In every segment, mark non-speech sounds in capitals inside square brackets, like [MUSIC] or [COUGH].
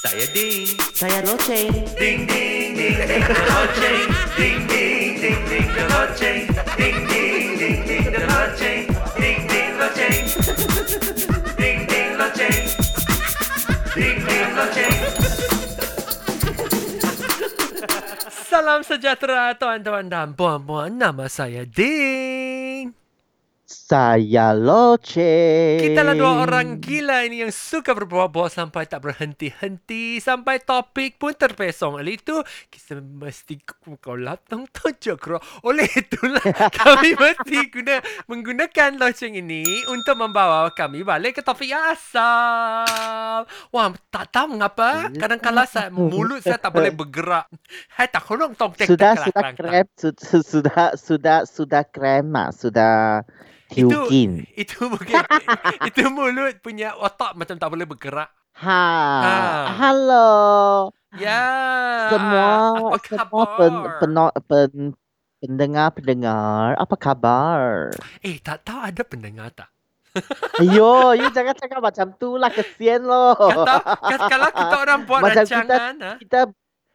Saya Ding. Saya Loce. Ding ding ding ding the loceng. Ding ding ding ding the loceng. Ding ding ding ding the loceng. Ding ding loceng. Ding ding loceng. Ding ding loceng. Salam sejahtera tuan-tuan dan puan-puan. Nama saya Ding. Saya Loce. Kita lah dua orang gila ini yang suka berbual-bual sampai tak berhenti-henti. Sampai topik pun terpesong. Oleh itu, kita mesti kau latang tujuh kro. Oleh itulah [LAUGHS] kami mesti guna, menggunakan loceng ini untuk membawa kami balik ke topik yang asal. Wah, tak tahu mengapa. Kadang-kadang saya, mulut saya tak boleh bergerak. Hai tak kolong tong tek Sudah tak sudah krem su- su- sudah sudah sudah krem mak sudah Itu-. Itu [LAUGHS] mungkin itu mulut punya otak macam tak boleh bergerak. Ha. Ha. Halo. Ya. Semua apa semua khabar? pen, peno, pen, pendengar-pendengar apa kabar? Eh, tak tahu ada pendengar tak? [LAUGHS] Ayo, you jangan cakap macam tu lah kesian loh. Kata, kalau kita orang buat Macam kita- rancangan, ha? Kita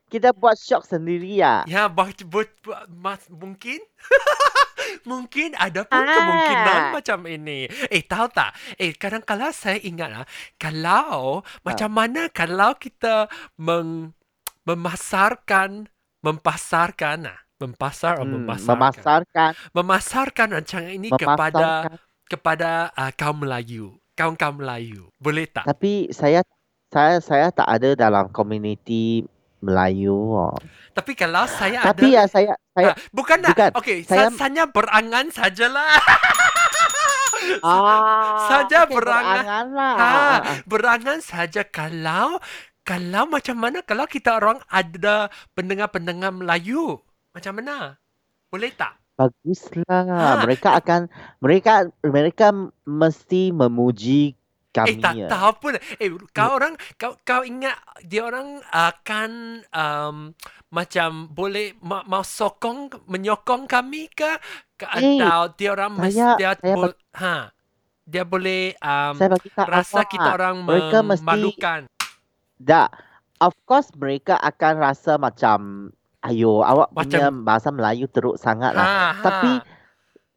kita buat shock sendiri ya. ya, buat, buat, buat mas, mungkin [LAUGHS] mungkin ada pun Ah. kemungkinan macam ini. Eh, tahu tak? Eh, kadang-kadang saya ingat lah, kalau macam mana kalau kita meng, memasarkan, mempasarkan, ah, mempasar atau Hmm, memasarkan, memasarkan, memasarkan rancangan ini kepada memasarkan. kepada uh, kaum Melayu, kaum-kaum Melayu. Boleh tak? Tapi saya saya saya tak ada dalam komuniti Melayu. Oh. Tapi kalau saya Tapi ada ya saya saya Ah, bukan nak. bukan. Okey, Saya- hanya berangan sajalah. [LAUGHS] ah Saja okey, berangan. berangan lah. ha, ah, ah. berangan saja kalau kalau macam mana kalau kita orang ada pendengar-pendengar Melayu. Macam mana? Boleh tak? Baguslah. Ha. Mereka akan mereka mereka mesti memuji kami. eh tak ya. tahu pun. Eh kau orang kau kau ingat dia orang akan um, macam boleh ma- mau sokong menyokong kami ke, ke Eh, atau dia orang mesti saya- dia saya bo- ha dia boleh um, Saya bagi tahu rasa awak, kita orang mereka mesti- memalukan. Tak. Of course mereka akan rasa macam ayo awak punya Macam- bahasa Melayu teruk sangat lah. Ha, Tapi ha.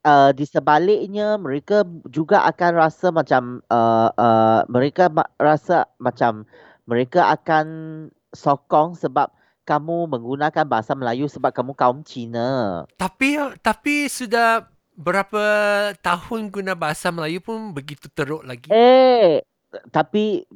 Uh, di sebaliknya mereka juga akan rasa macam uh, uh, mereka ma- rasa macam mereka akan sokong sebab kamu menggunakan bahasa Melayu sebab kamu kaum Cina. Tapi tapi sudah berapa tahun guna bahasa Melayu pun begitu teruk lagi. Eh, tapi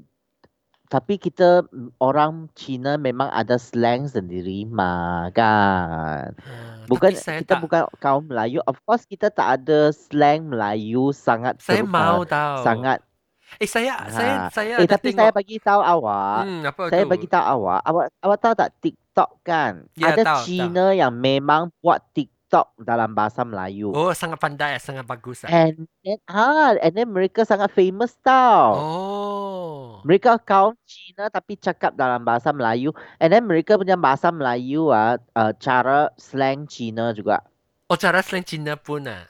tapi kita orang Cina memang ada slang sendiri mah kan. Ha, Bukan tapi saya kita tak, bukan kaum Melayu. Of course kita tak ada slang Melayu sangat saya ter- mau uh, tahu. sangat Eh saya saya Ha. saya Eh ada tapi tengok. saya bagi tahu awak, hmm, apa saya tu? bagi tahu awak, awak awak tahu tak TikTok kan? Ya, Ada tahu, Cina yang memang buat TikTok dalam bahasa Melayu. Oh, sangat pandai, sangat bagus. ah. And then ah, and then mereka sangat famous tau. Oh. Mereka kaum Cina tapi cakap dalam bahasa Melayu. And then mereka punya bahasa Melayu ah, uh, cara slang Cina juga. Oh, cara slang Cina pun ah.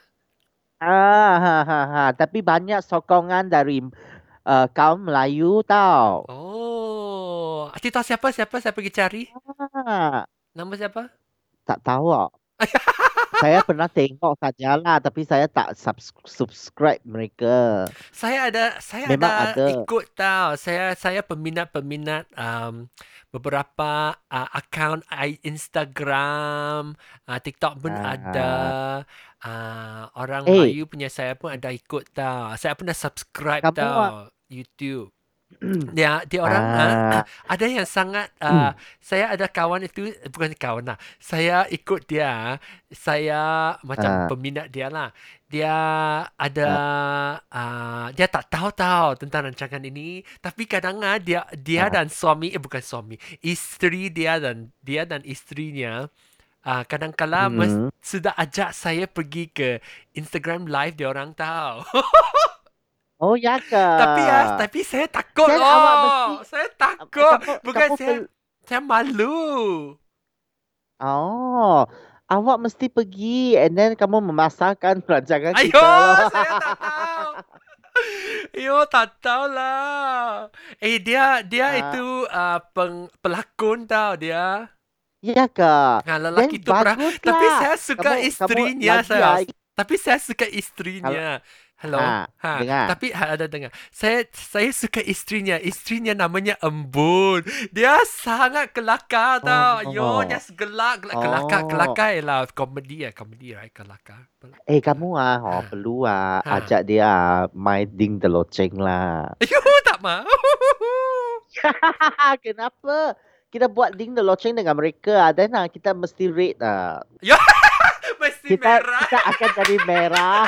Ah, ha, ha, ha. Tapi banyak sokongan dari uh, kaum Melayu tau. Oh. Ati tahu siapa? Siapa saya pergi cari? Ah, Nama siapa? tak tahu. [LAUGHS] saya pernah tengok sajalah tapi saya tak subs- subscribe mereka. Saya ada saya Memang ada, ada. ikut tahu. Saya saya peminat-peminat um, beberapa uh, akaun I- Instagram, uh, TikTok pun Ah. ada. Uh, orang Eh. Melayu punya saya pun ada ikut tahu. Saya pernah subscribe Kamu tahu ah- YouTube. Dia [CLEARS THROAT] dia orang ah, Ah, [CLEARS THROAT] ada yang sangat uh, saya ada kawan itu bukan kawan lah. Saya ikut dia. Saya macam Ah. peminat dia lah. Dia ada uh, dia tak tahu-tahu tentang rancangan ini, tapi kadang ah, dia dia Ah. dan suami eh bukan suami, isteri dia dan dia dan isterinya uh, kadang-kala mes- mm. sudah ajak saya pergi ke Instagram live dia orang tahu. [LAUGHS] Oh ya ke? tapi ya, tapi saya takut Dan loh. awak mesti- Saya takut. Kamu- Bukan kamu saya pel- saya malu. Oh, awak mesti pergi and then kamu memasarkan rancangan Ayo, kita. saya tak tahu. [LAUGHS] Yo, tak tahu lah. Eh, dia dia Ah. itu uh, peng, pelakon tau dia. Ya ke? Ha, lelaki Then tu pernah. Tapi lah. saya suka Kamu- kamu istrinya lagi saya. lah. Tapi saya suka istrinya. Hello. Ha, dengar. Tapi ha, ada dengar. Saya saya suka istrinya. Istrinya namanya Embun. Dia sangat kelakar tau. Oh. Yo, dia gelak, gelak, kelakar, Oh. kelakar lah. Komedi ya, komedi right, kelakar. Eh kamu ah, oh, Ha. perlu ah Ha. ajak dia ah, main ding the loceng lah. [LAUGHS] Yo, tak mau. [LAUGHS] Kenapa? Kita buat ding the loceng dengan mereka ah. Then ah, kita mesti rate ah. [LAUGHS] Mesti Kita merah. kita akan jadi merah.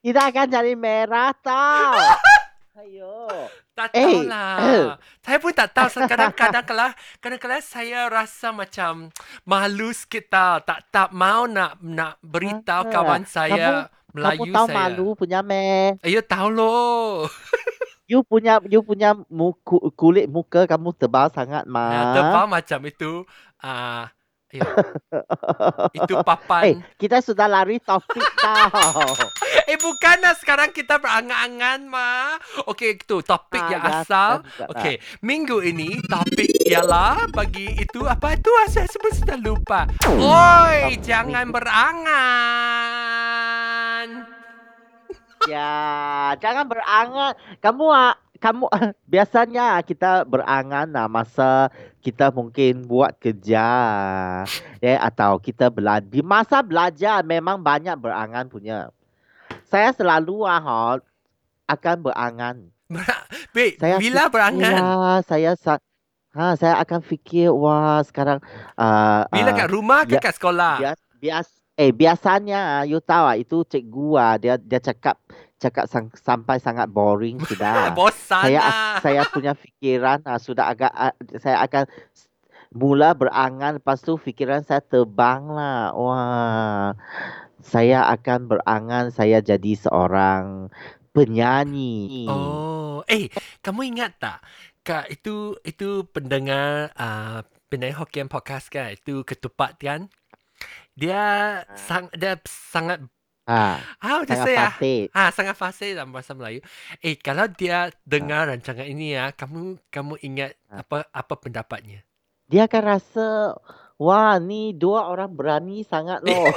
Kita akan jadi merah tau. [LAUGHS] Ayo. Tak Eh, tahu lah. Saya pun tak tahu. Kadang-kadang kalau kadang-kadang saya rasa macam malu sikit tau. Tak tak mau nak nak beritahu Ah, kawan saya Melayu kamu tahu saya. malu punya meh. Ayo tahu loh. [LAUGHS] You punya you punya muku, kulit muka kamu tebal sangat Ya, mah. tebal macam itu. Ah, ayo. [LAUGHS] itu Eh, papan. kita sudah lari topik tau. [LAUGHS] Eh, bukan lah. Sekarang kita berangan-angan, Ma. Okey, itu topik Ah, yang ya, asal. Okey, minggu ini topik ialah bagi itu apa itu ah, saya sebut sudah lupa. Oi, jangan minggu. berangan. Ya, jangan berangan. Kamu ah, kamu [LAUGHS] biasanya kita berangan lah masa kita mungkin buat kerja ya atau kita belajar. Di masa belajar memang banyak berangan punya. Saya selalu ah akan berangan. Ber- Baik, Saya bila berangan? Ya, saya sa- ha saya akan fikir wah sekarang uh, Bila kat rumah ke ya, kat sekolah? bias, bias eh biasanya ah, you tahu ah, itu cikgu ah dia dia cakap cakap sang, sampai sangat boring [LAUGHS] sudah. Bosan saya lah. saya punya fikiran ah, sudah agak ah, saya akan mula berangan lepas tu fikiran saya terbang lah. Wah. Saya akan berangan saya jadi seorang penyanyi. Oh, eh, kamu ingat tak? Kak itu itu pendengar uh, pendengar Hokkien podcast kan? Itu ketupat kan? Dia sang dia sangat Ha, how to sangat say ah? fasih. Ah, sangat fasih dalam bahasa Melayu. Eh, kalau dia dengar rancangan ini ya, kamu kamu ingat Ha. apa apa pendapatnya? Dia akan rasa wah ni dua orang berani sangat loh. [LAUGHS]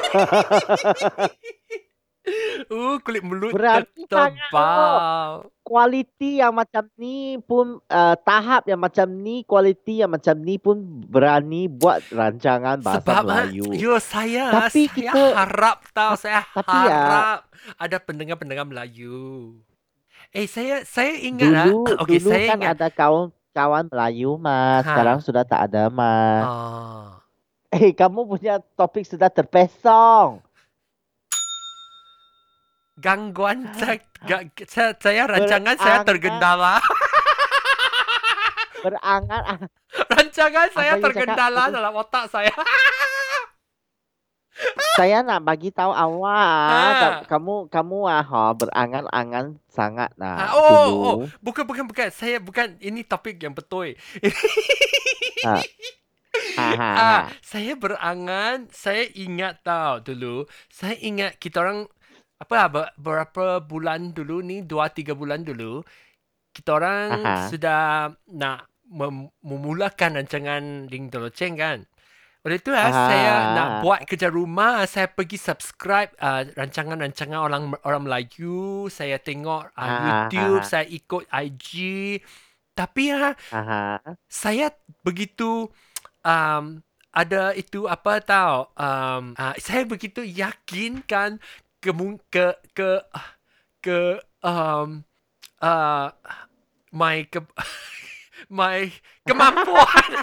Uh, kulit mulut sangat tertebal. kualiti yang macam ni pun uh, tahap yang macam ni kualiti yang macam ni pun berani buat rancangan bahasa Sebab ah, Melayu. yo saya Tapi saya kita- harap tahu saya Tapi ya- harap ada pendengar-pendengar Melayu. Eh saya saya ingat ah. dulu Okey, dulu saya kan ingat. ada kawan kawan Melayu mas, Ha. sekarang sudah tak ada mas. Ah. Eh kamu punya topik sudah terpesong. Gangguan saya, ga, saya, saya rancangan saya tergendala. [LAUGHS] Berangan ah, rancangan saya cakap? tergendala Apa? dalam otak saya. [LAUGHS] saya nak bagi tahu awak Ha. ka- kamu kamu ah ha, berangan-angan sangat Ah, nah oh, dulu. oh, bukan bukan bukan. Saya bukan ini topik yang betul. Ha. Ha, ha, ha. Ah, saya berangan, saya ingat tau dulu. Saya ingat kita orang apa lah, ber- berapa bulan dulu ni, dua tiga bulan dulu, kita orang Aha. sudah nak mem- memulakan rancangan Ding Doloceng kan. Oleh itu lah, Aha. saya nak buat kerja rumah, saya pergi subscribe uh, rancangan-rancangan orang orang Melayu, saya tengok uh, Aha. YouTube, saya ikut IG. Tapi ah, Ha, ha. saya begitu um, ada itu apa tahu um, uh, saya begitu yakin kan ke ke ke ke um, uh, my ke [LAUGHS] my kemampuan. [LAUGHS]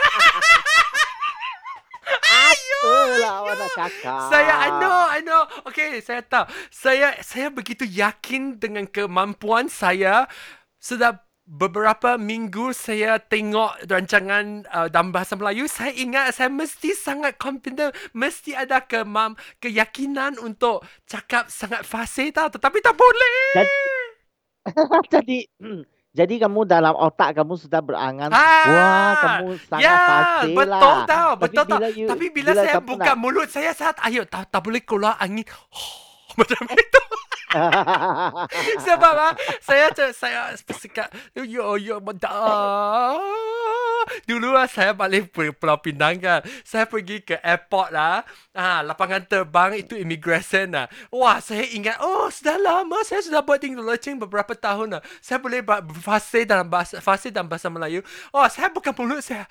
Apalah awak nak cakap. saya I know I know. Okay saya tahu. Saya saya begitu yakin dengan kemampuan saya sudah beberapa minggu saya tengok rancangan uh, dalam bahasa Melayu saya ingat saya mesti sangat confident mesti ada kemam keyakinan untuk cakap sangat fasih tau tetapi tak boleh jadi [LAUGHS] hmm, [CLEARS THROAT] jadi kamu dalam otak kamu sudah berangan. Ah, Wah, kamu sangat ya fasih betul lah. tau Tapi betul tau bila you- tapi bila, bila saya buka nak- mulut saya saat ayo tak, tak boleh keluar angin [LAUGHS] macam itu Sebab ah, saya saya sekat yo yo dah. Dulu lah saya balik pu- Pulau Pinang kan. Saya pergi ke airport lah. Ah, lapangan terbang itu immigration lah. Wah, saya ingat, oh sudah lama saya sudah buat tinggal lecing beberapa tahun lah. Saya boleh ba- fasih dalam bahasa fasih dalam bahasa Melayu. Oh, saya bukan mulut saya.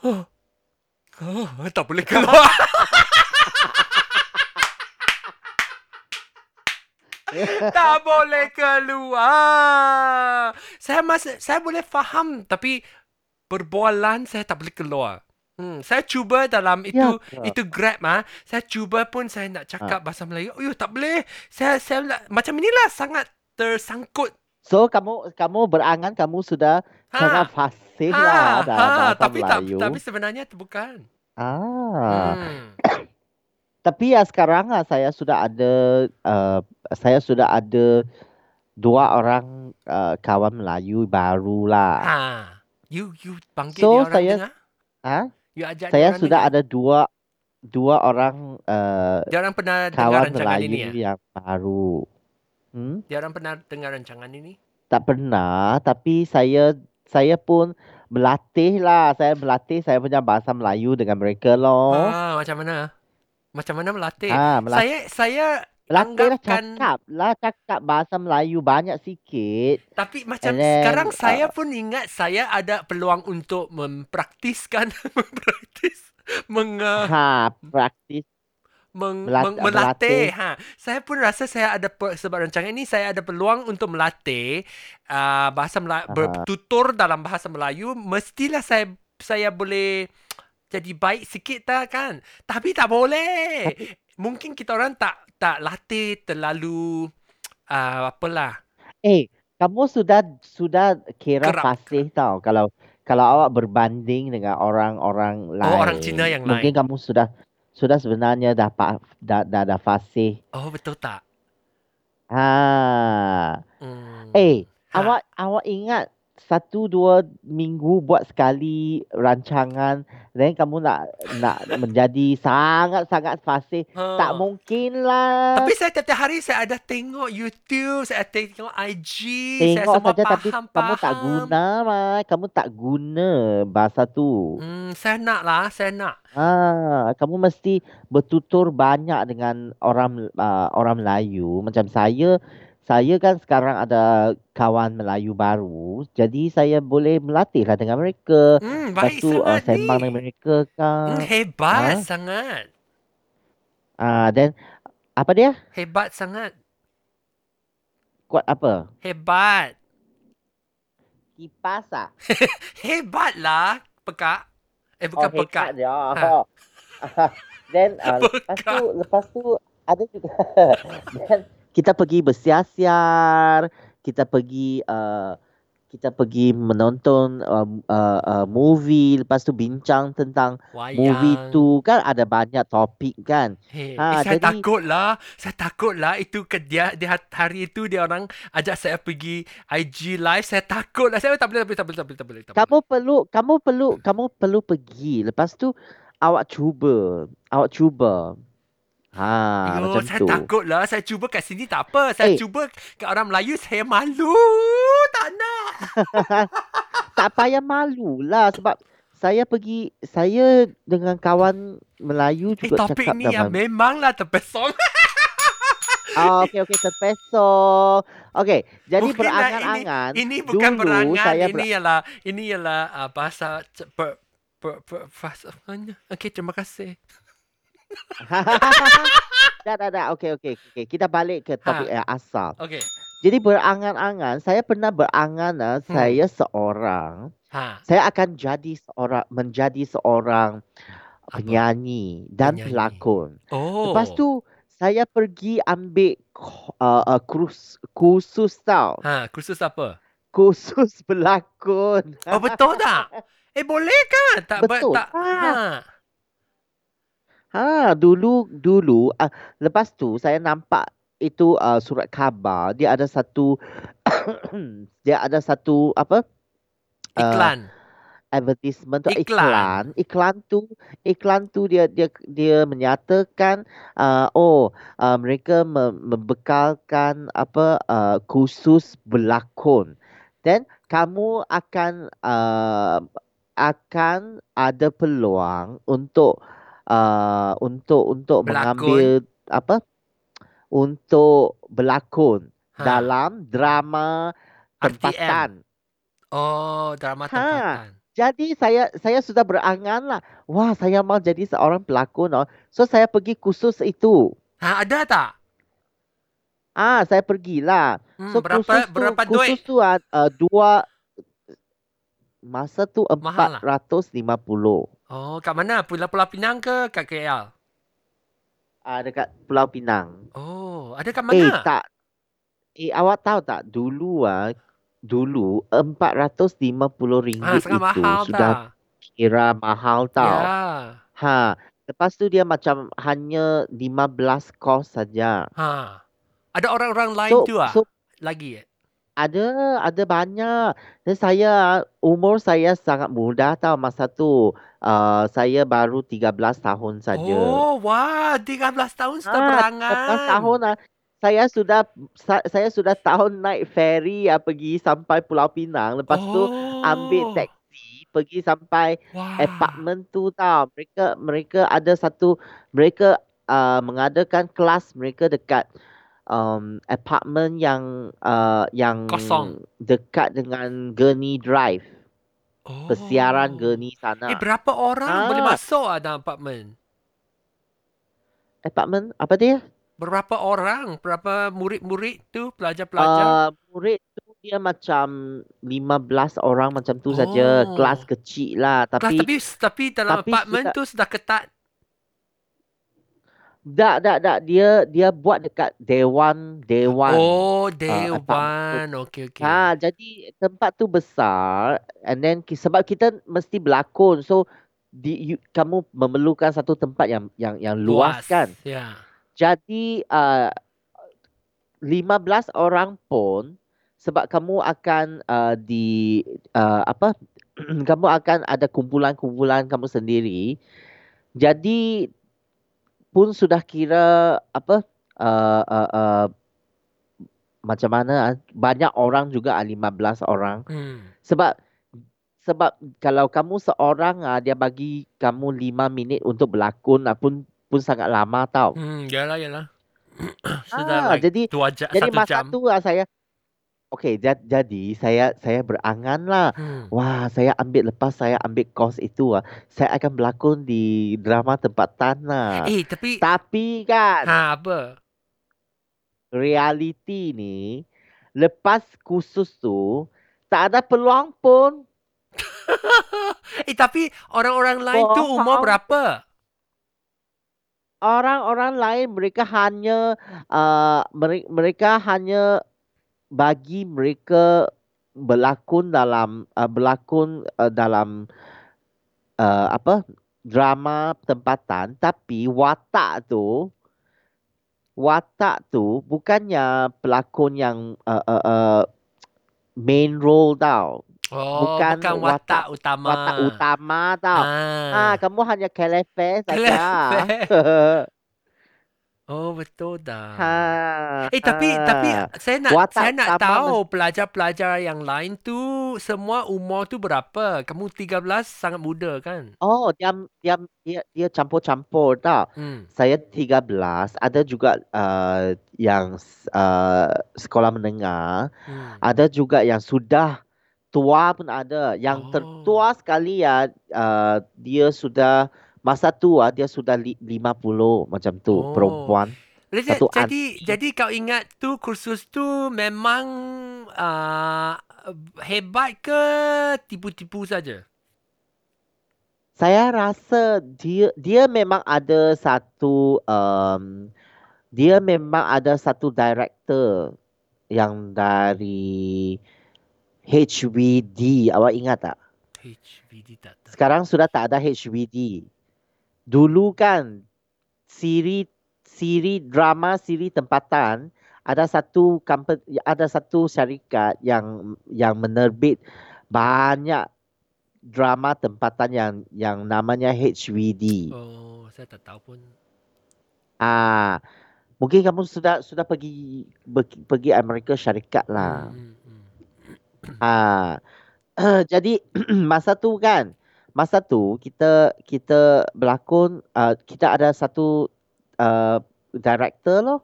Oh, oh tak boleh keluar. [LAUGHS] tak boleh keluar. Saya masih saya boleh faham tapi perbualan saya tak boleh keluar. Hmm, saya cuba dalam itu Ya itu Grab ah. Saya cuba pun saya nak cakap bahasa Melayu. Oh, tak boleh. Saya saya nak- macam inilah sangat tersangkut. So kamu kamu berangan kamu sudah Ha. sangat fasih Ha, lah dalam ha, bahasa tapi tak, Melayu. tapi sebenarnya itu bukan. Ah. Hmm. [COUGHS] Tapi ya sekarang ah saya sudah ada uh, saya sudah ada dua orang uh, kawan Melayu baru lah. Ha. You you panggil So, dia orang saya- dengar? Ha? You ajak dia Saya orang sudah dengar? ada dua dua orang uh, Dia orang pernah dengar kawan rancangan ini Melayu ya? yang baru. Hmm? Dia orang pernah dengar rancangan ini? Tak pernah, tapi saya saya pun melatih lah. Saya melatih saya punya bahasa Melayu dengan mereka loh. Ah, macam mana? Macam mana melatih? Ah, melatih, Saya saya melatih lah anggapkan cakap lah cakap bahasa Melayu banyak sikit. tapi macam And then, sekarang uh, saya pun ingat saya ada peluang untuk mempraktiskan [LAUGHS] mempraktis meng, uh, Ha, praktis. meng, melat- meng, melatih. melatih. Ha, saya pun rasa saya ada sebab rancangan ini saya ada peluang untuk melatih uh, bahasa Melayu, Aha. bertutur dalam bahasa Melayu. Mestilah saya saya boleh jadi baik sikit tak kan? Tapi tak boleh. Mungkin kita orang tak tak latih terlalu uh, apalah. Eh, kamu sudah sudah kira Kerap. fasih tau kalau kalau awak berbanding dengan orang-orang lain. Oh, orang Cina yang mungkin lain. kamu sudah sudah sebenarnya dah pa- dah dah, dah fasih. Oh, betul tak? Ha. Hmm. Eh, Ha. awak awak ingat satu dua minggu buat sekali rancangan dan kamu nak nak menjadi sangat-sangat fasih. Ha. Tak mungkin lah. Tapi saya tiap-tiap hari saya ada tengok YouTube, saya ada tengok IG, saya Tengok semua saja tapi faham, kamu tak guna Mai. Kamu tak guna bahasa tu. Hmm, saya nak lah, saya nak. Ah, kamu mesti bertutur banyak dengan orang uh, orang Melayu. Macam saya, saya kan sekarang ada kawan Melayu baru. Jadi saya boleh melatih lah dengan mereka. Hmm, Lepas baik tu uh, sangat sembang ni. dengan mereka Hmm, kan. hebat Ha? sangat. Ah, then apa dia? Hebat sangat. Kuat apa? Hebat. Kipas ah. [LAUGHS] Hebat lah, pekak. Eh, bukan oh, pekak. hebat dia. Ha. [LAUGHS] Then uh, lepas tu lepas tu ada juga [LAUGHS] then kita pergi bersiar-siar, kita pergi uh, kita pergi menonton uh, uh, uh, movie, lepas tu bincang tentang movie Wayang. tu kan ada banyak topik kan. Hey, Ha, eh, saya jadi- takut lah. Saya takut lah. Itu ke dia, dia hari itu dia orang ajak saya pergi IG live. Saya takut lah. Saya tak boleh, tak boleh, tak boleh, tak boleh, tak boleh. Tak Kamu perlu kamu perlu kamu perlu pergi. Lepas tu awak cuba, awak cuba. Ha, Yo, macam saya tu. takut lah. Saya cuba kat sini tak apa. Saya Eh. cuba kat orang Melayu, saya malu. Tak nak. [LAUGHS] tak payah malu lah sebab saya pergi saya dengan kawan Melayu Eh, juga topik cakap ni yang memanglah terpesong. [LAUGHS] Ah, okey okey terpesong. Okey, jadi Mungkin lah berangan-angan. Ini bukan dulu berangan. saya ini ialah, ini ialah uh, bahasa... Per, per, per, bahasa? Okey, terima kasih. [LAUGHS] dah dah dah. Okey okey okey. Kita balik ke topik Ha. asal. Okey. Jadi berangan-angan, saya pernah berangan Hmm. saya seorang Ha. saya akan jadi seorang menjadi seorang Apa? penyanyi dan Penyanyi. pelakon. Oh. Lepas tu saya pergi ambil uh, uh, kursus kursus tau. Ha, kursus apa? Kursus [LAUGHS] berlakon. Oh, betul tak? [LAUGHS] Eh, boleh kan? Tak, ba- Betul. tak. Ha. Ha, dulu dulu uh, lepas tu saya nampak itu uh, surat khabar dia ada satu [COUGHS] dia ada satu apa? Uh, Iklan. advertisement tu Iklan. iklan iklan tu iklan tu dia dia dia menyatakan uh, oh uh, mereka me- membekalkan apa uh, khusus berlakon then kamu akan uh, akan ada peluang untuk uh, untuk untuk Berlakon. mengambil apa untuk berlakon Ha. dalam drama RTM. tempatan Oh, drama Ha. tempatan. Jadi saya saya sudah berangan lah. Wah, saya mau jadi seorang pelakon oh. So saya pergi kursus itu. Ha, ada tak? Ah, saya pergilah. Hmm, So berapa kursus tu berapa kursus duit? tu uh, dua masa tu lah. 450. Oh, kat mana? Pulau Pulau Pinang ke kat KL? Ah, dekat Pulau Pinang. Oh, ada kat Eh, mana? tak. Eh, awak tahu tak dulu ah dulu 450 Ha, ringgit sangat itu mahal sudah tak? kira mahal tau. Ya. Ha, lepas tu dia macam hanya 15 kos saja. Ha. Ada orang-orang lain So, tu ah? so Lagi eh? Ada ada banyak. Dan saya umur saya sangat muda tau masa tu. Uh, saya baru 13 tahun saja. Oh, wah, 13 tahun sudah Ah, berangan. 13 tahun ah. Saya sudah sa, saya sudah tahun naik ferry ah pergi sampai Pulau Pinang. Lepas tu ambil Oh. taksi pergi sampai Wah. apartment tu tau. Mereka mereka ada satu mereka uh, mengadakan kelas mereka dekat um, apartment yang uh, yang Kosong. dekat dengan Gurney Drive. Oh. Persiaran Gurney Eh, sana. berapa orang boleh Ah. masuk ah dalam apartmen? Apartment apa dia? Berapa orang? Berapa murid-murid tu, pelajar-pelajar? Uh, murid tu dia macam 15 orang macam tu saja. Oh. Kelas kecil lah. Kelas, Tapi tapi tapi dalam tapi apartmen sudah- tu sudah ketat. Tak, tak, tak. Dia dia buat dekat Dewan. Dewan. Oh, apartment Dewan. Okey, okey. Ha, jadi tempat tu besar and then sebab kita mesti berlakon. So di, you, kamu memerlukan satu tempat yang yang yang luas, kan. Ya. Jadi uh, 15 orang pun sebab kamu akan uh, di uh, apa [CLEARS THROAT] kamu akan ada kumpulan-kumpulan kamu sendiri. Jadi pun sudah kira apa uh, uh, uh, macam mana ah, banyak orang juga ah, 15 orang Hmm. sebab sebab kalau kamu seorang ah dia bagi kamu 5 minit untuk berlakon ah, pun pun sangat lama tau. Hmm, yalah, yalah. [COUGHS] sudah Ah, like jadi dua jam, jadi satu masa jam. tu ah, saya Okey, jad- jadi saya saya berangan lah. Hmm. Wah, saya ambil lepas saya ambil kos itu ah, saya akan berlakon di drama tempatan lah. Eh, tapi Tapi kan ha apa? realiti ni lepas kursus tu tak ada peluang pun. [LAUGHS] eh, tapi orang-orang lain tu umur faham. berapa? Orang-orang lain mereka hanya uh, mereka, mereka hanya bagi mereka berlakon dalam uh, berlakon uh, dalam uh, apa drama tempatan tapi watak tu watak tu bukannya pelakon yang uh, uh, uh, main role tau Oh, Bukan bukan, watak, watak- utama. watak utama tau Ah. ah kamu hanya kelefe saja. [LAUGHS] Oh, betul dah. ha Eh tapi tapi ha. saya nak Watak saya nak tahu pelajar-pelajar yang lain tu semua umur tu berapa? Kamu 13 sangat muda kan? Oh, dia dia dia, dia campur-campur tau. Hmm. Saya 13, ada juga uh, yang uh, sekolah menengah, hmm. ada juga yang sudah tua pun ada. Yang Oh. tertua sekali ya, uh, dia sudah masa tua dia sudah li, 50 macam tu Oh. perempuan. Satu jadi, jadi kau ingat tu kursus tu memang uh, hebat ke tipu-tipu saja? Saya rasa dia dia memang ada satu um, dia memang ada satu director yang dari HWD. Awak ingat tak? HVD tak tahu. Sekarang sudah tak ada HWD. Dulu kan siri siri drama siri tempatan ada satu company ada satu syarikat yang yang menerbit banyak drama tempatan yang yang namanya HVD. Oh, saya tak tahu pun. Ah, mungkin kamu sudah sudah pergi pergi, pergi Amerika Syarikat lah. Hmm, hmm, hmm. Ah, [CLEARS THROAT] jadi [CLEARS THROAT] masa tu kan, masa tu kita kita berlakon, uh, kita ada satu uh, director loh,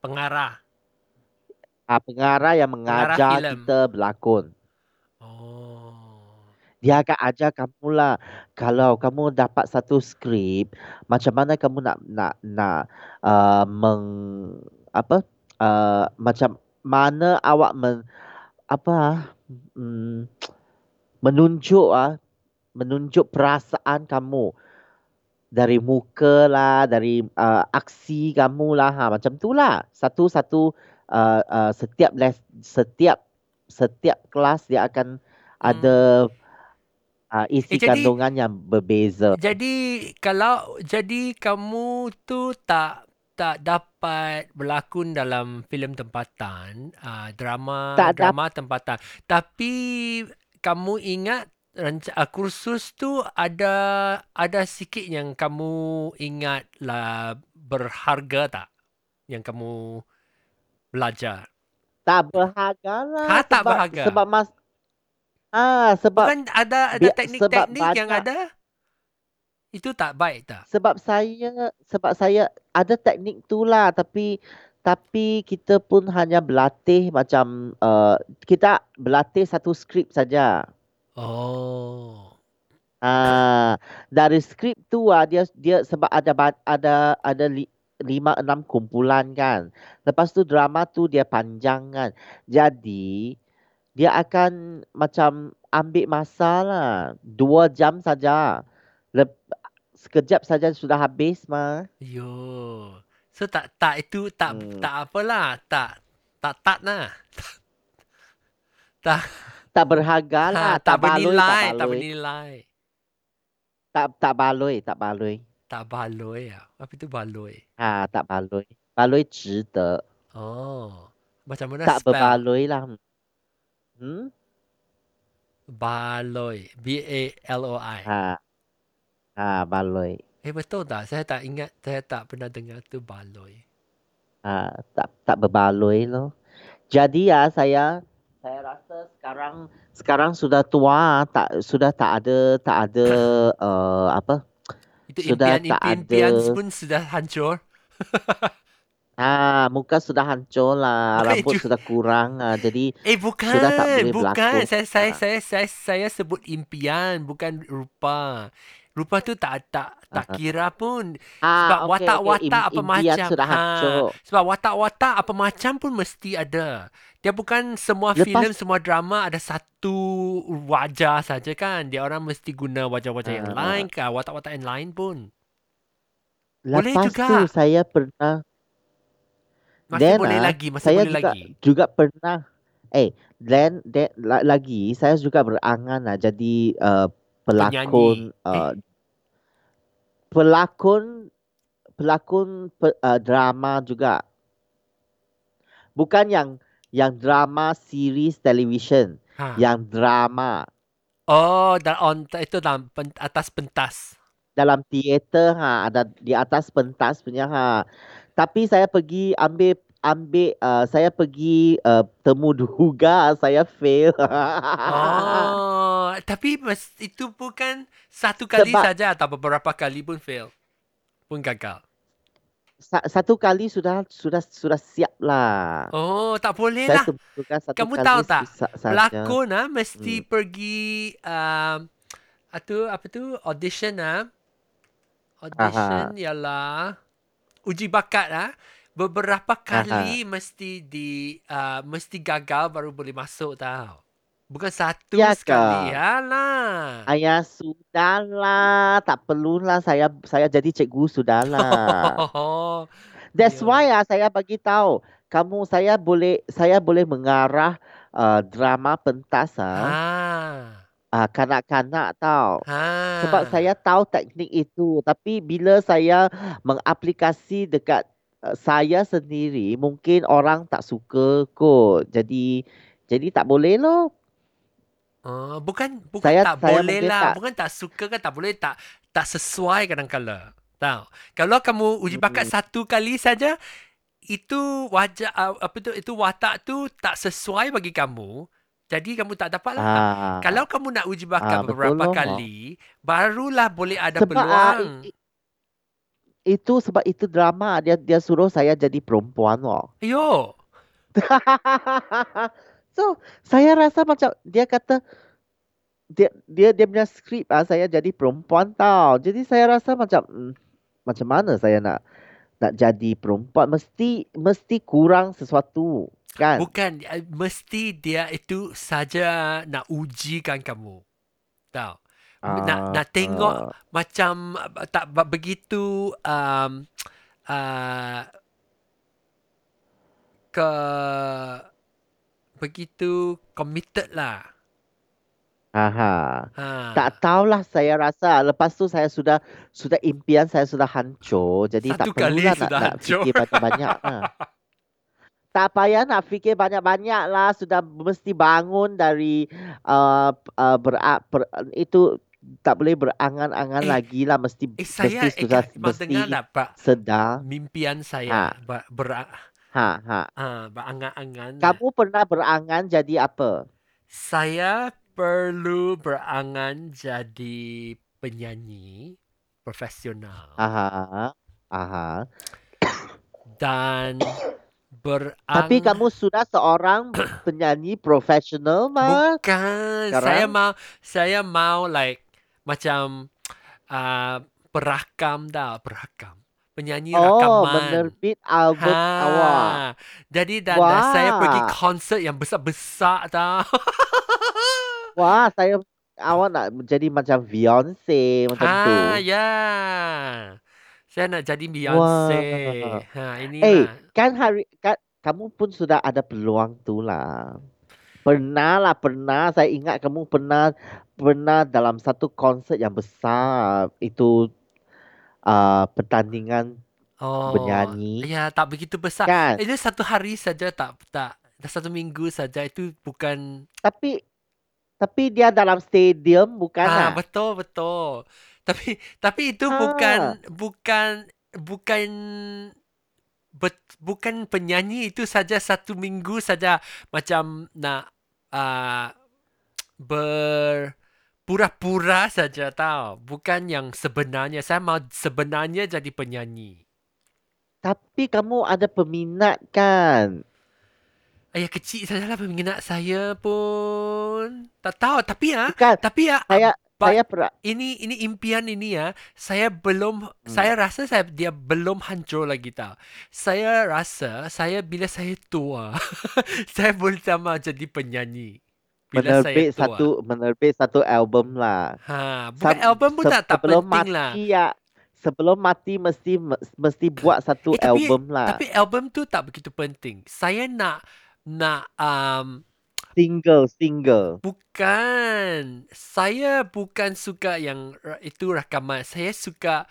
Pengarah. uh, pengarah yang Pengarah mengajar filem. kita berlakon. Oh. Dia akan ajar kamu lah kalau kamu dapat satu skrip macam mana kamu nak nak nak uh, meng apa uh, macam mana awak men apa mm, menunjuk ah menunjuk perasaan kamu dari muka lah dari uh, aksi kamu lah ha macam tu lah satu satu uh, uh, setiap les setiap setiap kelas dia akan ada uh, isi Hmm. Eh, jadi- kandungan yang berbeza. Jadi kalau jadi kamu tu tak tak dapat berlakon dalam filem tempatan, uh, drama Tak dap- drama tempatan. Tapi kamu ingat uh, kursus tu ada ada sikit yang kamu ingat lah berharga tak? Yang kamu belajar. Tak berharga lah. Ha, tak sebab, berharga. Sebab mas Ah, sebab Bukan ada ada teknik-teknik yang ada? Itu tak baik tak? sebab saya sebab saya ada teknik tu lah tapi tapi kita pun hanya berlatih macam uh, kita berlatih satu skrip saja. Oh. Ah, dari skrip tu ah dia dia sebab ada ba- ada ada li, lima enam kumpulan kan. Lepas tu drama tu dia panjang kan. Jadi dia akan macam ambil masa lah. Dua jam saja. Lep, sekejap saja sudah habis mah. Yo. So tak tak itu tak Hmm. tak apalah, tak tak tak lah. [LAUGHS] tak Tak berharga lah. ha, tak, baloi, bernilai, tak tak baloi. bernilai. Tak, tak baloi, tak baloi. Tak baloi ah. Apa itu baloi? Ha, tak baloi. Baloi 值得. Oh. Macam mana Tak spell? berbaloi lah. Hmm? Baloi. B A L O I. Ha. Ha, baloi. Eh betul tak? Saya tak ingat, saya tak pernah dengar tu baloi. Ha, tak tak berbaloi loh. Jadi ya saya saya rasa sekarang sekarang sudah tua tak sudah tak ada tak ada [LAUGHS] uh, apa Itu Sudah impian tak impian ada. pun sudah hancur. [LAUGHS] ah muka sudah hancur lah Bukan rambut itu. sudah kurang ah jadi Eh bukan, Sudah tak boleh bukan. berlakon. Saya saya Ah. saya saya saya sebut impian bukan rupa. Rupa tu tak tak tak Ah. kira pun. ah Sebab okey, okey, watak-watak im- apa impian macam. sudah Ha, hancur sebab watak-watak apa macam pun mesti ada. Dia bukan semua Lepas- filem, semua drama ada satu wajah saja kan. Dia orang mesti guna wajah-wajah yang Ah. lain ke, watak-watak yang lain pun. Boleh lepas juga. tu saya pernah Masih Then, boleh ah, lagi, masih saya boleh juga lagi. juga pernah eh then, then la- lagi saya juga berangan lah jadi uh, pelakon Penyanyi. uh, pelakon pelakon pe, uh, drama juga bukan yang yang drama series television Ha. yang drama Oh, dan on itu dalam pen, atas pentas. dalam teater ha ada di atas pentas punya ha tapi saya pergi ambil ambil uh, saya pergi uh, temu duga [LAUGHS] saya fail Oh, tapi mas, itu bukan satu kali Sebab- saja atau beberapa kali pun fail. Pun gagal. Sa- satu kali sudah sudah sudah siap lah Oh, tak boleh saya lah. Kamu tahu tak? Pelakon ah mesti Hmm. pergi um, itu apa tu audition ah. Audition ialah uji bakat ah. Beberapa kali mesti di uh, mesti gagal baru boleh masuk tau. Bukan satu Ya sekali. ke? Alah. Ayah sudahlah, tak perlulah saya saya jadi cikgu sudahlah. [LAUGHS] That's Ya. why ah saya bagi tahu kamu saya boleh saya boleh mengarah uh, drama pentas ah ha. Uh, kanak-kanak tau. Ha. Sebab saya tahu teknik itu tapi bila saya mengaplikasi dekat uh, saya sendiri mungkin orang tak suka kot. Jadi jadi tak boleh loh. Uh, bukan bukan Saya- tak saya boleh mungkin lah, tak- bukan tak suka kan tak boleh tak tak sesuai kadang-kala. Tahu. Kalau kamu uji bakat Hmm. satu kali saja itu wajah uh, apa tu itu watak tu tak sesuai bagi kamu. Jadi kamu tak dapat lah. Ah. Kalau kamu nak uji bakat Ah, beberapa loh. kali, barulah boleh ada sebab ah, peluang. i- itu sebab itu drama dia dia suruh saya jadi perempuan loh. Yo. [LAUGHS] so saya rasa macam dia kata dia dia dia punya skrip ah saya jadi perempuan tau. Jadi saya rasa macam hmm, macam mana saya nak nak jadi perempuan mesti mesti kurang sesuatu kan? Bukan eh, mesti dia itu saja nak ujikan kamu. Tahu. nak nak tengok Ah, macam uh, tak begitu um, uh, ke begitu committed lah. Aha. Ha. Tak tahulah saya rasa lepas tu saya sudah sudah impian saya sudah hancur jadi Satu tak perlulah nak nak fikir banyak-banyak. ha. [LAUGHS] Tak payah nak fikir banyak-banyak lah sudah mesti bangun dari uh, uh, ber, ber, itu tak boleh berangan-angan Eh, lagi lah mesti Eh saya mesti eh, sudah dengar mesti tak Pak sedar. mimpian saya Ha. ber, ber, Ha ha. ha, berangan-angan. Kamu pernah berangan jadi apa? Saya perlu berangan jadi penyanyi profesional Aha. Aha. dan berang Tapi kamu sudah seorang [COUGHS] penyanyi profesional mah. bukan sekarang? saya mau saya mau like macam uh, berakam dah berakam penyanyi Oh, rakaman menerbit album awak. ha. Jadi dan, dan saya pergi konsert yang besar-besar tau. [LAUGHS] Wah, saya awak nak menjadi macam Beyonce macam tu. ha, ya. Saya nak jadi Beyonce. Wah. Ha, ini Eh, lah. kan hari kan kamu pun sudah ada peluang tu lah. Pernah lah, pernah. Saya ingat kamu pernah pernah dalam satu konsert yang besar itu uh, pertandingan Oh. bernyanyi. Ya, tak begitu besar. kan. Itu satu hari saja tak tak satu minggu saja itu bukan Tapi tapi dia dalam stadium bukan Ah, lah. betul betul. Tapi tapi itu Ah. bukan bukan bukan bet, bukan penyanyi itu saja satu minggu saja macam nak uh, ber pura-pura saja tahu. Bukan yang sebenarnya. Saya mau sebenarnya jadi penyanyi. Tapi kamu ada peminat kan? Ayah kecil sajalah peminat saya pun. Tak tahu tapi ya, Bukan. tapi ya Saya But- saya pernah ini ini impian ini ya. Saya belum Hmm. saya rasa saya dia belum hancur lagi tau. Saya rasa saya bila saya tua [LAUGHS] saya boleh sama jadi penyanyi. Bila menerbit saya tua. satu menerbit satu album lah. ha bukan Sam- album pun se- tak tak penting mati lah. ya. Sebelum mati mesti mesti buat satu Eh, tapi- album lah. tapi album tu tak begitu penting. Saya nak nak um, single single. bukan saya bukan suka yang itu rakaman saya suka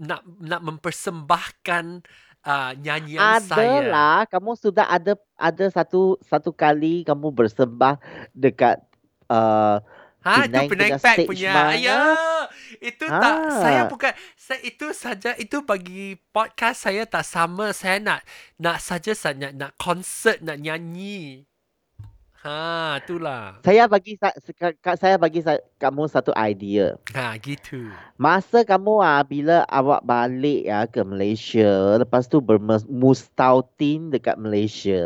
nak nak mempersembahkan uh, nyanyian Ada saya lah, kamu sudah ada ada satu satu kali kamu bersembah dekat uh, Ha, itu Penang Penang punya Pack punya. mana? Ya. Itu tak Ah. saya bukan saya itu saja itu bagi podcast saya tak sama. Saya nak nak saja saya nak, nak konsert nak nyanyi. Ha, itulah. saya bagi saya bagi kamu satu idea. Ha, gitu. Masa kamu ah bila awak balik ya ke Malaysia, lepas tu bermustautin dekat Malaysia.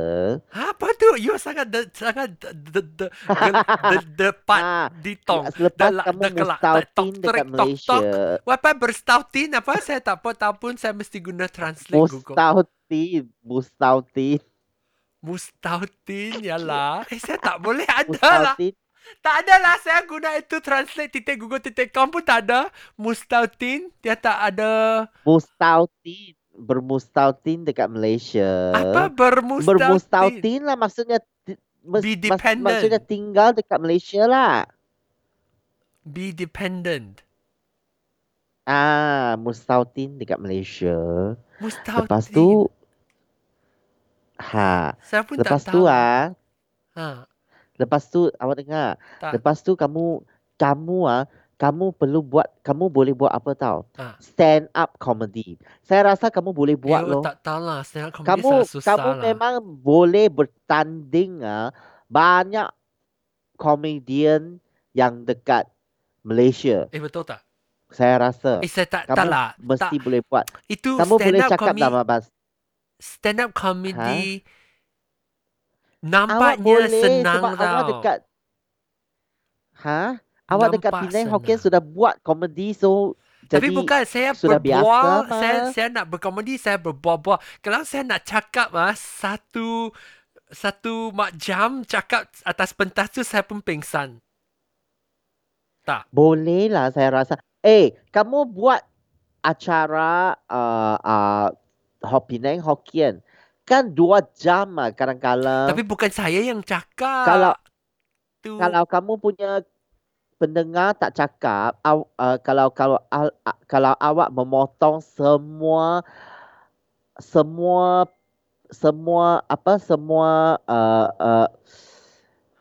Ha, apa tu? You sangat de, sangat de, de, de, de, de, depan [LAUGHS] Ah, di tong. Selepas Dah- kamu tak mustautin tok, dekat tok, tok, Malaysia, Apa berstautin apa? Saya tak apa tahu pun saya mesti guna translate Google. mustautin, mustautin, Mustautin yalah. Eh saya tak boleh ada lah. Tak ada lah saya guna itu translate titik google titik com pun tak ada. Mustautin dia tak ada. Mustautin, bermustautin dekat Malaysia. Apa bermustautin? Bermustautin lah maksudnya Be dependent. maksudnya tinggal dekat Malaysia lah. Be dependent. Ah, mustautin dekat Malaysia. Mustautin. Lepas tu ha, saya pun lepas tak tu tahu. ah, Ha. Lepas tu awak dengar. Tak. Lepas tu kamu kamu ah kamu perlu buat kamu boleh buat apa tahu? Ah. Stand up comedy. Saya rasa kamu boleh buat eh, loh. tak tahu lah. Stand up comedy Kamu sangat susah kamu lah. memang boleh bertanding ah banyak komedian yang dekat Malaysia. Eh, betul tak? Saya rasa Eh, saya tak, kamu tak lah. mesti Tak. boleh buat. Itu Kamu stand boleh up cakap comedy. nama bas. Stand up comedy. Awak Nampaknya boleh senang sebab tau. awak dekat Ha? Awak dekat Nampak Penang Hokkien sudah buat komedi so Tapi jadi bukan saya sudah biasa berbual, mah. saya saya nak berkomedi, saya berbual-bual. Kalau saya nak cakap ah satu satu mak jam cakap atas pentas tu saya pun pingsan. Tak. boleh lah saya rasa. Eh, kamu buat acara uh, uh, Ho- Penang Hokkien kan dua jam lah kadang-kadang. Tapi bukan saya yang cakap. Kalau- tu kalau kamu punya pendengar tak cakap, aw, uh, kalau kalau al, uh, kalau awak memotong semua semua semua apa semua uh, uh,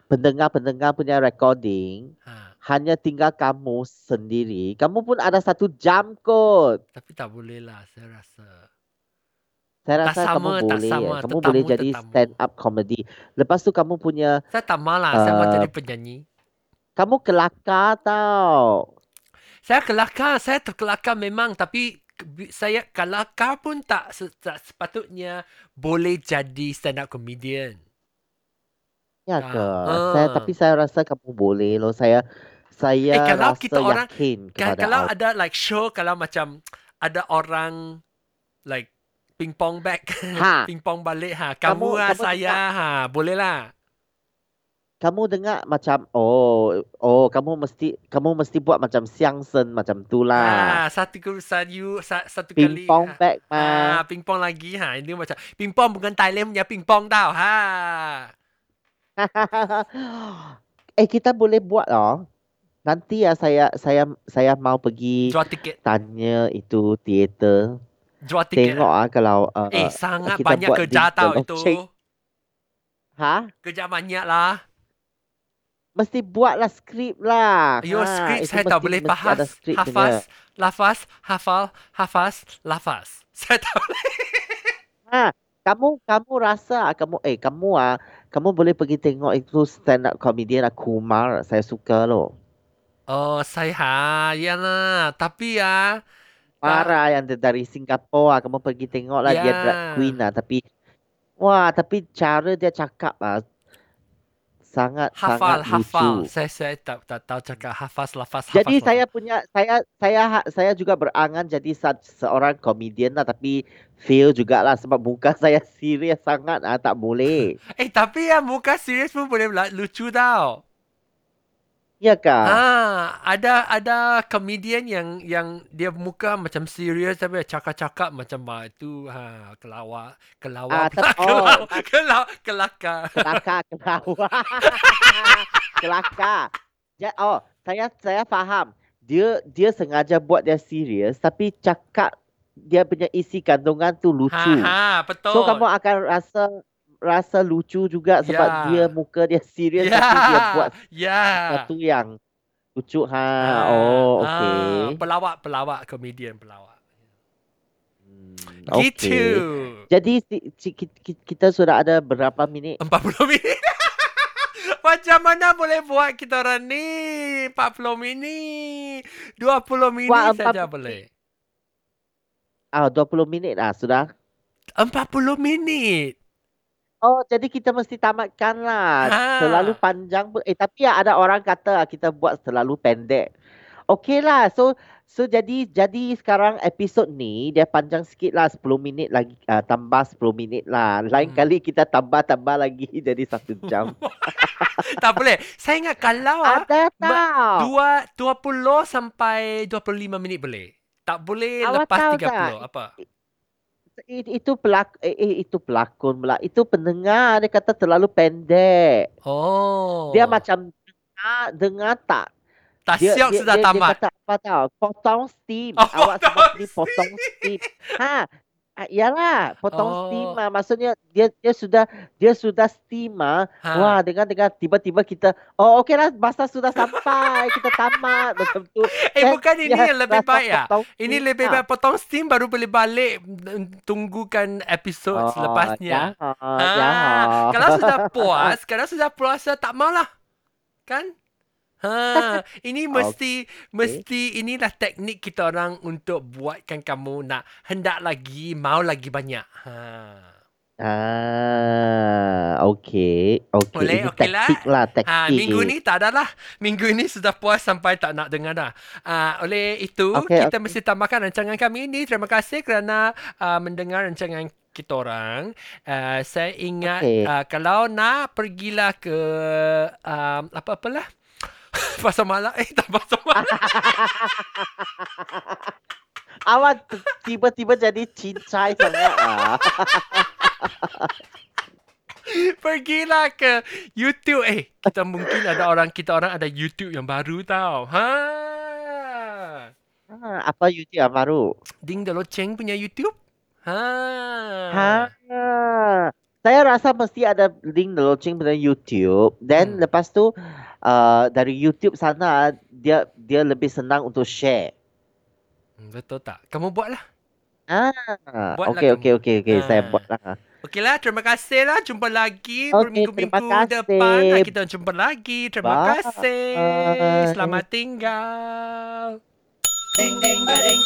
pendengar-pendengar punya recording ha, hanya tinggal kamu sendiri, kamu pun ada satu jam kot. tapi tak boleh lah saya rasa. Saya Tak rasa sama, kamu tak boleh, sama. kamu Tetamu, boleh jadi tetamu. stand up comedy. Lepas tu kamu punya, Saya tak malah, saya mau Uh, jadi penyanyi. kamu kelakar tau. Saya kelakar, saya terkelakar memang tapi saya kelakar pun tak, se- tak sepatutnya boleh jadi stand up comedian. Ya ke? ah. Saya tapi saya rasa kamu boleh loh. Saya saya Eh, kalau rasa kita orang- yakin kepada kalau awak. ada like show kalau macam ada orang like pingpong back, Ha. [LAUGHS] pingpong balik ha, kamu, Kamu- lah kamu saya ha, boleh lah. Kamu dengar macam oh oh kamu mesti kamu mesti buat macam siangsen macam tu lah. Ha, satu kurusan you sa, satu kali. Pingpong ha. back Ha, mah. pingpong lagi ha. Ini macam pingpong bukan Thailand punya pingpong tau. Ha. [LAUGHS] eh kita boleh buat loh. Nanti ya saya saya saya mau pergi Jual tiket. tanya itu teater. Jual tiket. Tengok ah kalau uh, Eh, sangat kita banyak kerja tau itu. Ha? Kerja banyak lah. Mesti buatlah skrip lah. Your Ha, script saya tak boleh bahas. Hafaz, punya. lafaz, hafal, hafaz, lafaz. [LAUGHS] Saya tak boleh. Ha, kamu kamu rasa kamu eh kamu ah kamu boleh pergi tengok itu stand up comedian lah Kumar. Saya suka loh. Oh, saya ha, ya lah. Tapi ya, Marah yang dari Singapura. ah, Kamu pergi tengok lah dia Ya. drag queen lah. Tapi wah tapi cara dia cakap lah sangat hafal, sangat hafal. lucu. Saya saya tak tak tahu cakap hafaz, lafaz, hafaz. Jadi lafaz. saya punya saya saya ha- saya juga berangan jadi seorang komedian lah tapi fail jugalah sebab muka [LAUGHS] saya serius sangat ah tak boleh. Eh, tapi ya muka serius pun boleh lucu tau. Ya kah? Ha, ada ada komedian yang yang dia muka macam serius tapi cakap-cakap macam ah, itu ha kelawar kelawar Ah, [LAUGHS] kelawar oh, kelawar kelakar. Kelakar ketawa. [LAUGHS] Kelakar. Ja, oh, saya saya faham. Dia dia sengaja buat dia serius tapi cakap dia punya isi kandungan tu lucu. Ha ha, betul. So kamu akan rasa rasa lucu juga sebab Ya. dia muka dia [LAUGHS] serius ya. tapi dia buat ya. sesuatu yang lucu ha. Ah, Oh, ah, okey. pelawak pelawak komedian pelawak. Hmm, Gitu. okey. Jadi kita sudah ada berapa minit? 40 minit. [LAUGHS] Macam mana boleh buat kita orang ni? 40 minit. 20 minit Buat saja 40 boleh. Ah, 20 minit lah sudah. 40 minit. Oh, jadi kita mesti tamatkan lah. Ha. Terlalu panjang pun. Eh, tapi ya ada orang kata kita buat terlalu pendek. Okey lah. So, so jadi jadi sekarang episod ni dia panjang sikit lah 10 minit lagi. Uh, tambah 10 minit lah. Lain Hmm. kali kita tambah-tambah lagi [LAUGHS] jadi satu jam. [LAUGHS] tak boleh. Saya ingat kalau ah, ada dua, 20 sampai 25 minit boleh. Tak boleh Awak lepas tahu 30. tak? Apa? It, itu pelak eh, eh, itu pelakon pula. Itu pendengar dia kata terlalu pendek. Oh. Dia macam dengar, dengar tak tak dia, siap dia, sudah dia, tamat. Dia kata apa tau? Potong steam. Oh, Awak potong steam. potong steam. Ha, Ah, iyalah, potong Oh. steam ah. Maksudnya dia dia sudah dia sudah steam ah. Ha. Wah, dengan dengan tiba-tiba kita oh okeylah masa sudah sampai, kita tamat [LAUGHS] macam tu. Eh, Then bukan ini dia yang lebih rasa baik ya? potong Ini steam lebih ah. baik potong steam baru boleh balik mm, tunggukan episod Oh, selepasnya. jangan, Ha, jangan. kalau sudah puas, kalau sudah puasa tak maulah. Kan? Ha, ini [LAUGHS] mesti mesti inilah teknik kita orang untuk buatkan kamu nak hendak lagi, mau lagi banyak. Ha. Ah, okey. Okey, Boleh, ini okeylah. taktik lah, taktik. Ha, minggu ni tak ada lah. Minggu ni sudah puas sampai tak nak dengar dah. Uh, oleh itu, Okey, kita okey. mesti tambahkan rancangan kami ini. Terima kasih kerana uh, mendengar rancangan kita orang. Uh, saya ingat Okey. uh, kalau nak pergilah ke um, apa-apalah. [LAUGHS] Pasar malam. Eh, tak pasar malam. [LAUGHS] Awak tiba-tiba jadi cincai sangat ah. [LAUGHS] Pergilah ke YouTube. Eh, kita mungkin ada orang, kita orang ada YouTube yang baru tau. Ha. Ah, apa YouTube yang baru? Ding the Loceng punya YouTube. Ha. Ha. Saya rasa mesti ada link the launching pada YouTube. Then Hmm. lepas tu uh, dari YouTube sana dia dia lebih senang untuk share. Hmm, Betul tak? Kamu buatlah. Ah, Buatlah okey kamu. okey okey okey saya Ah. buatlah. Okeylah, terima kasih lah. Jumpa lagi Okey, berminggu-minggu depan. kasih. Ah, Kita jumpa lagi. Terima Bye. kasih. Selamat tinggal. Ding ding ding.